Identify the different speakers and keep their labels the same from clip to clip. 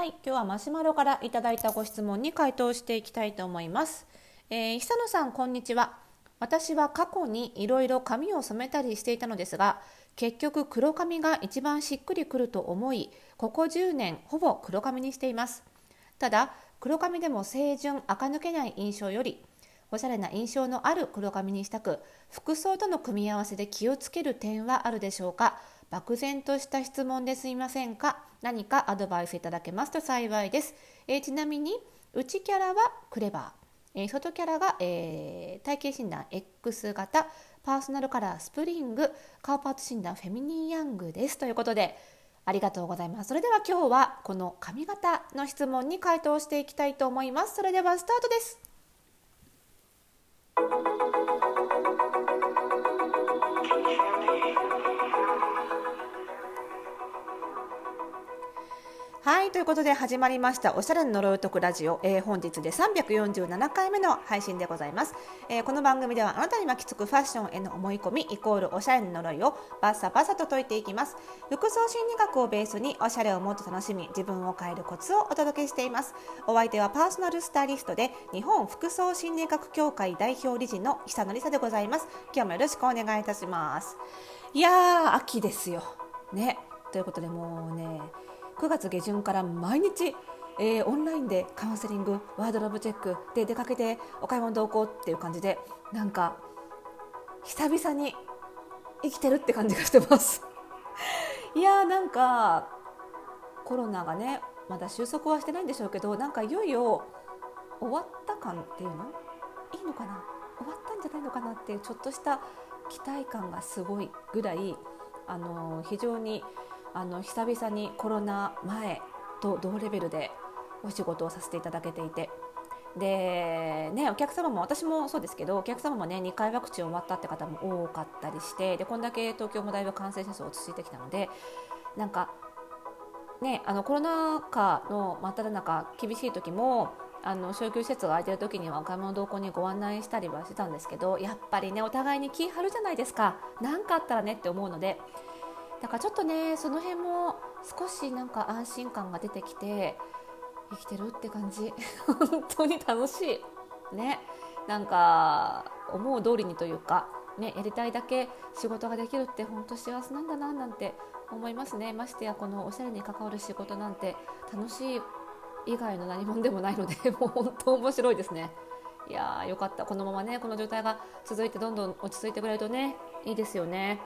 Speaker 1: はい、今日はマシュマロからいただいたご質問に回答していきたいと思います。えー、久野さんこんにちは。私は過去にいろいろ髪を染めたりしていたのですが、結局黒髪が一番しっくりくると思い、ここ10年ほぼ黒髪にしています。ただ、黒髪でも清純垢抜けない印象より、おしゃれな印象のある黒髪にしたく、服装との組み合わせで気をつける点はあるでしょうか？漠然とした質問ですいませんか？何かアドバイスいただけますと幸いです、えー、ちなみに内キャラはクレバー、えー、外キャラが、えー、体型診断 X 型。パーソナルカラースプリング。顔パーツ診断フェミニンヤングです。ということでありがとうございます。それでは今日はこの髪型の質問に回答していきたいと思います。それではスタートです。はいということで始まりましたおしゃれの呪いを解くラジオ、えー、本日で347回目の配信でございます、えー、この番組ではあなたに巻きつくファッションへの思い込みイコールおしゃれの呪いをバッサバサと解いていきます。服装心理学をベースにおしゃれをもっと楽しみ自分を変えるコツをお届けしています。お相手はパーソナルスタイリストで日本服装心理学協会代表理事の久野里沙でございます。今日もよろしくお願いいたします。いやー秋ですよ。ね。ということでもうね9月下旬から毎日、えー、オンラインでカウンセリングワードロブチェックで出かけてお買い物同行っていう感じでなんか久々に生きてるって感じがしてます。いやーなんかコロナがねまだ収束はしてないんでしょうけどなんかいよいよ終わった感っていうの？いいのかな？終わったんじゃないのかなっていうちょっとした期待感がすごいぐらいあの非常にあの久々にコロナ前と同レベルでお仕事をさせていただけていて。でね、お客様も私もそうですけどお客様もね2回ワクチン終わったって方も多かったりしてでこんだけ東京もだいぶ感染者数落ち着いてきたのでなんかねあのコロナ禍の真っ只中厳しい時もあの小休施設が空いてる時にはお買い物同行にご案内したりはしてたんですけどやっぱりねお互いに気張るじゃないですか。何かあったらねって思うのでだからちょっとねその辺も少しなんか安心感が出てきて生きてるって感じ。本当に楽しい。ね。なんか思う通りにというかねやりたいだけ仕事ができるって本当幸せなんだななんて思いますね。ましてやこのおしゃれに関わる仕事なんて楽しい以外の何者でもないので もう本当面白いですね。いやーよかった。このままねこの状態が続いてどんどん落ち着いてくれるとねいいですよね。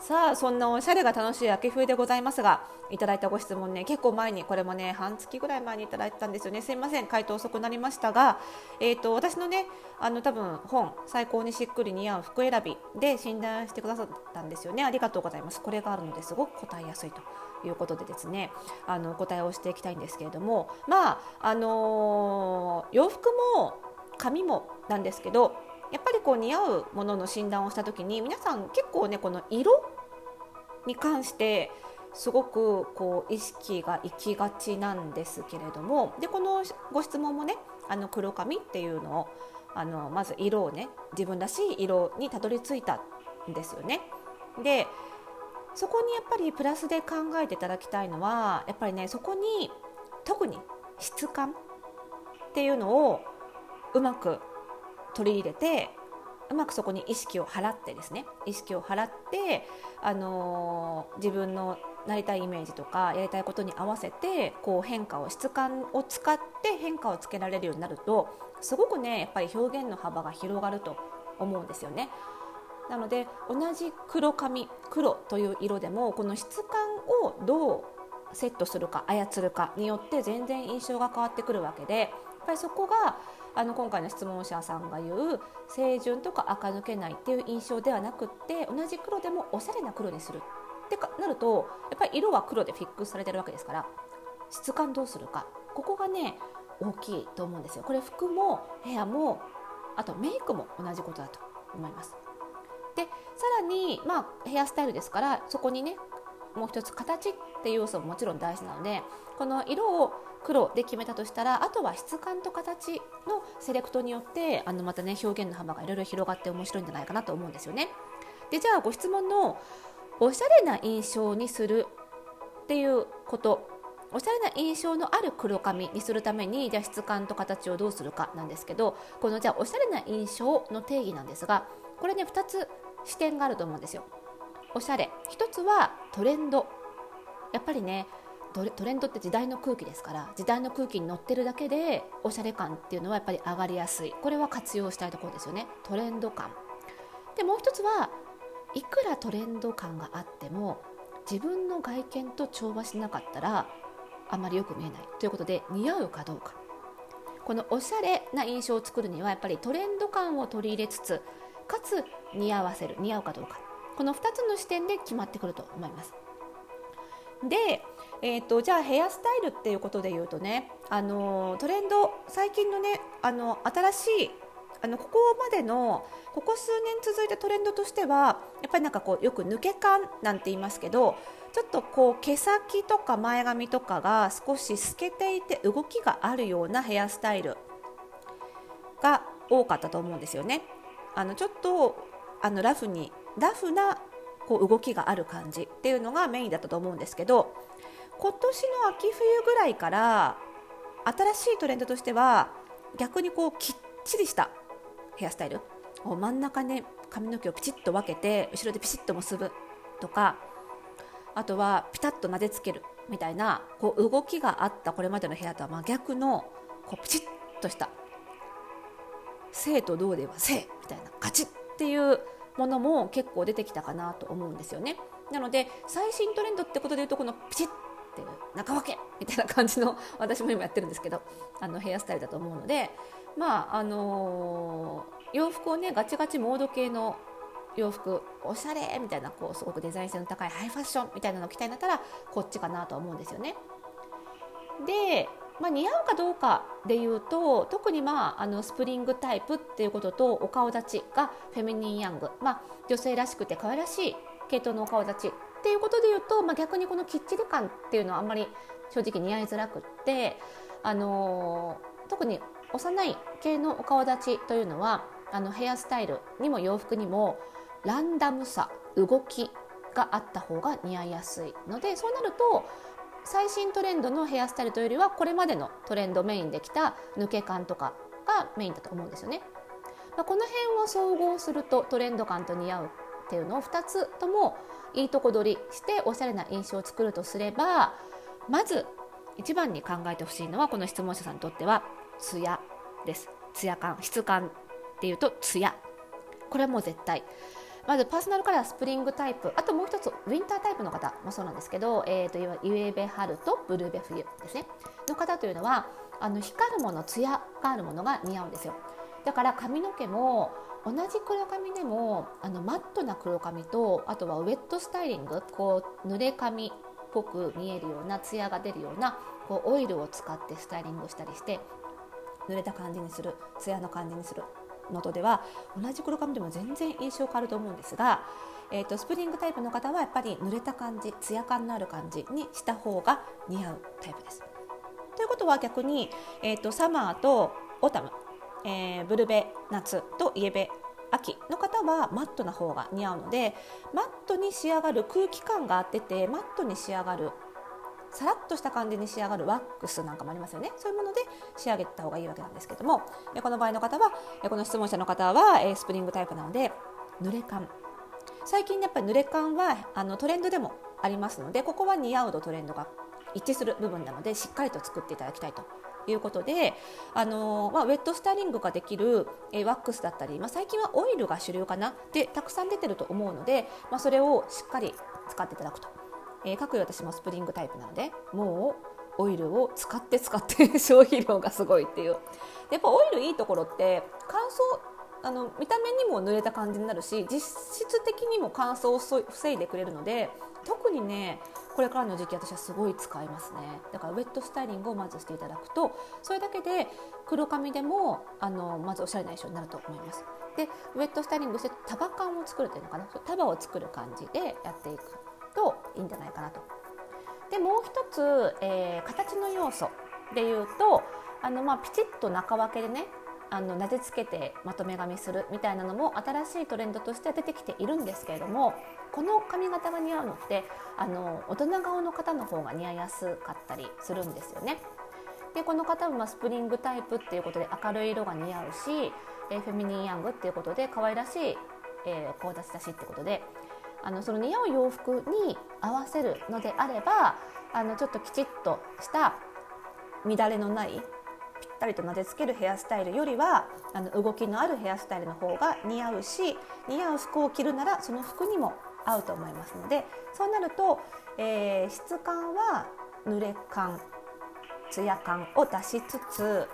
Speaker 1: さあそんなおしゃれが楽しい秋冬でございますがいただいたご質問ね結構前にこれもね半月ぐらい前にいただいたんですよね。すいません回答遅くなりましたが、えーと、私のねあの多分本最高にしっくり似合う服選びで診断してくださったんですよね。ありがとうございます。これがあるのですごく答えやすいということでですね。あのお答えをしていきたいんですけれども。まああのー、洋服も髪もなんですけどやっぱりこう似合うものの診断をした時に皆さん結構ねこの色に関してすごくこう意識がいきがちなんですけれどもでこのご質問もねあの黒髪っていうのをあのまず色をね自分らしい色にたどり着いたんですよね。でそこにやっぱりプラスで考えていただきたいのはやっぱりねそこに特に質感っていうのをうまく取り入れてうまくそこに意識を払ってですね意識を払って、あのー、自分のなりたいイメージとかやりたいことに合わせてこう変化を質感を使って変化をつけられるようになるとすごくねやっぱり表現の幅が広がると思うんですよね。なので同じ黒髪黒という色でもこの質感をどうセットするか操るかによって全然印象が変わってくるわけでぱりそこがあの今回の質問者さんが言う清純とか垢抜けないっていう印象ではなくって同じ黒でもおしゃれな黒にする。ってかなるとやっぱり色は黒でフィックスされてるわけですから質感どうするか。ここがね大きいと思うんですよ。これ服もヘアもあとメイクも同じことだと思います。でさらにまあヘアスタイルですからそこにねもう一つ形っていう要素ももちろん大事なのでこの色を黒で決めたとしたらあとは質感と形のセレクトによってあのまたね表現の幅がいろいろ広がって面白いんじゃないかなと思うんですよね。でじゃあご質問のおしゃれな印象にするっていうことおしゃれな印象のある黒髪にするためにじゃあ質感と形をどうするかなんですけどこのじゃあおしゃれな印象の定義なんですがこれね2つ視点があると思うんですよ。おしゃれ1つはトレンドやっぱりねトレンドって時代の空気ですから時代の空気に乗ってるだけでおしゃれ感っていうのはやっぱり上がりやすい。これは活用したいところですよね。トレンド感。でもう一つはいくらトレンド感があっても自分の外見と調和しなかったらあまりよく見えない。ということで似合うかどうか。このおしゃれな印象を作るにはやっぱりトレンド感を取り入れつつかつ似合わせる似合うかどうか。この2つの視点で決まってくると思います。で、えーと、じゃあヘアスタイルっていうことで言うとねあのトレンド最近のねあの新しいあのここまでのここ数年続いたトレンドとしてはやっぱりなんかこうよく抜け感なんて言いますけどちょっとこう毛先とか前髪とかが少し透けていて動きがあるようなヘアスタイルが多かったと思うんですよね。あのちょっとあのラフにラフなこう動きがある感じっていうのがメインだったと思うんですけど今年の秋冬ぐらいから新しいトレンドとしては逆にこうきっちりしたヘアスタイル真ん中ね髪の毛をピチッと分けて後ろでピシッと結ぶとかあとはピタッとなでつけるみたいなこう動きがあったこれまでのヘアとは真逆のこうピチッとした生と同では生みたいなガチッっていうものも結構出てきたかなと思うんですよね。なので最新トレンドってことでいうとこのピチッて中分けみたいな感じの 私も今やってるんですけどあのヘアスタイルだと思うのでまああのー、洋服をねガチガチモード系の洋服おしゃれみたいなこうすごくデザイン性の高いハイファッションみたいなのを着たいんだったらこっちかなと思うんですよね。で、まあ、似合うかどうかでいうと特に、まあ、あのスプリングタイプっていうこととお顔立ちがフェミニンヤング、まあ、女性らしくて可愛らしい系統のお顔立ちっていうことでいうと、まあ、逆にこのきっちり感っていうのはあんまり正直似合いづらくって、あのー、特に幼い系のお顔立ちというのはあのヘアスタイルにも洋服にもランダムさ動きがあった方が似合いやすいのでそうなると最新トレンドのヘアスタイルというよりはこれまでのトレンドメインできた抜け感とかがメインだと思うんですよね。まあ、この辺を総合するとトレンド感と似合うっていうのを2つともいいとこ取りしておしゃれな印象を作るとすればまず一番に考えてほしいのはこの質問者さんにとってはツヤ。です。ツヤ感。質感っていうとツヤ。これはもう絶対。まずパーソナルカラースプリングタイプ。あともう一つウィンタータイプの方もそうなんですけど、えーと、ゆえべ春とブルーベ冬ですね。の方というのはあの光るもの艶があるものが似合うんですよ。だから髪の毛も同じ黒髪でもあのマットな黒髪とあとはウェットスタイリングこう濡れ髪っぽく見えるようなツヤが出るようなこうオイルを使ってスタイリングしたりして濡れた感じにするツヤの感じにする。のとでは同じ黒髪でも全然印象変わると思うんですが、えーと、スプリングタイプの方はやっぱり濡れた感じツヤ感のある感じにした方が似合うタイプです。ということは逆に、えーと、サマーとオタム、えー、ブルベ夏とイエベ秋の方はマットな方が似合うのでマットに仕上がる空気感があっててマットに仕上がるさらっとした感じに仕上がるワックスなんかもありますよね。そういうもので仕上げた方がいいわけなんですけども。この場合の方はこの質問者の方はスプリングタイプなので濡れ感。最近やっぱり濡れ感はあのトレンドでもありますのでここは似合うとトレンドが一致する部分なのでしっかりと作っていただきたいということで、あのまあ、ウェットスタイリングができる、えワックスだったり、まあ、最近はオイルが主流かなでたくさん出てると思うので、まあ、それをしっかり使っていただくと。えー、各位私もスプリングタイプなのでもうオイルを使って使って 消費量がすごいっていう。やっぱオイルいいところって乾燥あの見た目にも濡れた感じになるし実質的にも乾燥を防いでくれるので特にねこれからの時期私はすごい使いますね。だからウェットスタイリングをまずしていただくとそれだけで黒髪でもあのまずおしゃれな印象になると思います。でウェットスタイリングして束感を作るというのかな？束を作る感じでやっていく。といいんじゃないかなと。でもう一つ、えー、形の要素でいうとあの、まあ、ピチッと中分けでねあのなでつけてまとめ髪するみたいなのも新しいトレンドとして出てきているんですけれどもこの髪型が似合うのってあの大人顔の方の方が似合いやすかったりするんですよね。でこの方もまスプリングタイプっていうことで明るい色が似合うし、えー、フェミニンヤングっていうことで可愛らしい、えー、顔立ちだしってことであのその似合う洋服に合わせるのであればあのちょっときちっとした乱れのないぴったりとなでつけるヘアスタイルよりはあの動きのあるヘアスタイルの方が似合うし似合う服を着るならその服にも合うと思いますのでそうなると、えー、質感は濡れ感ツヤ感を出しつつ、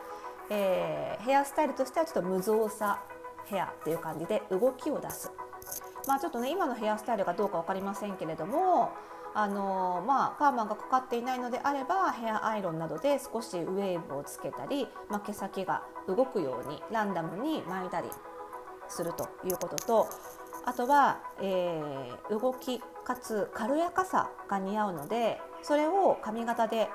Speaker 1: えー、ヘアスタイルとしてはちょっと無造作ヘアっていう感じで動きを出す。まあ、ちょっとね今のヘアスタイルがどうか分かりませんけれどもあのまあ、パーマがかかっていないのであればヘアアイロンなどで少しウェーブをつけたり、まあ、毛先が動くようにランダムに巻いたりするということとあとは、えー、動きかつ軽やかさが似合うのでそれを髪型で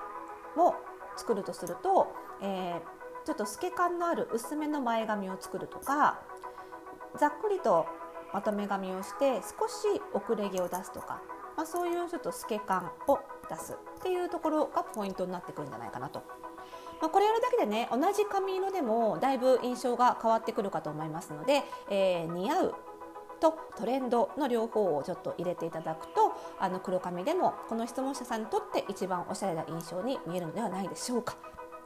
Speaker 1: も作るとすると、えー、ちょっと透け感のある薄めの前髪を作るとかざっくりとまとめ髪をして少し遅れ毛を出すとかまあ、そういうちょっと透け感を出すっていうところがポイントになってくるんじゃないかなと。まあ、これやるだけでね同じ髪色でもだいぶ印象が変わってくるかと思いますので、えー、似合うとトレンドの両方をちょっと入れていただくとあの黒髪でもこの質問者さんにとって一番おしゃれな印象に見えるのではないでしょうか。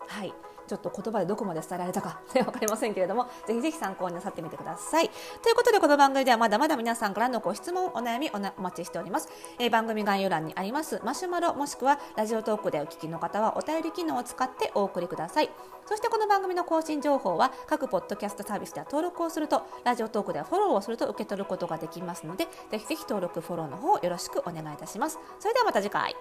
Speaker 1: はいちょっと言葉でどこまで伝えられたか、分かりませんけれどもぜひぜひ参考になさってみてください。ということでこの番組ではまだまだ皆さんからのご質問お悩みおお待ちしております、えー、番組概要欄にありますマシュマロもしくはラジオトークでお聞きの方はお便り機能を使ってお送りください。そしてこの番組の更新情報は各ポッドキャストサービスでは登録をするとラジオトークではフォローをすると受け取ることができますのでぜひぜひ登録フォローの方よろしくお願いいたします。それではまた次回。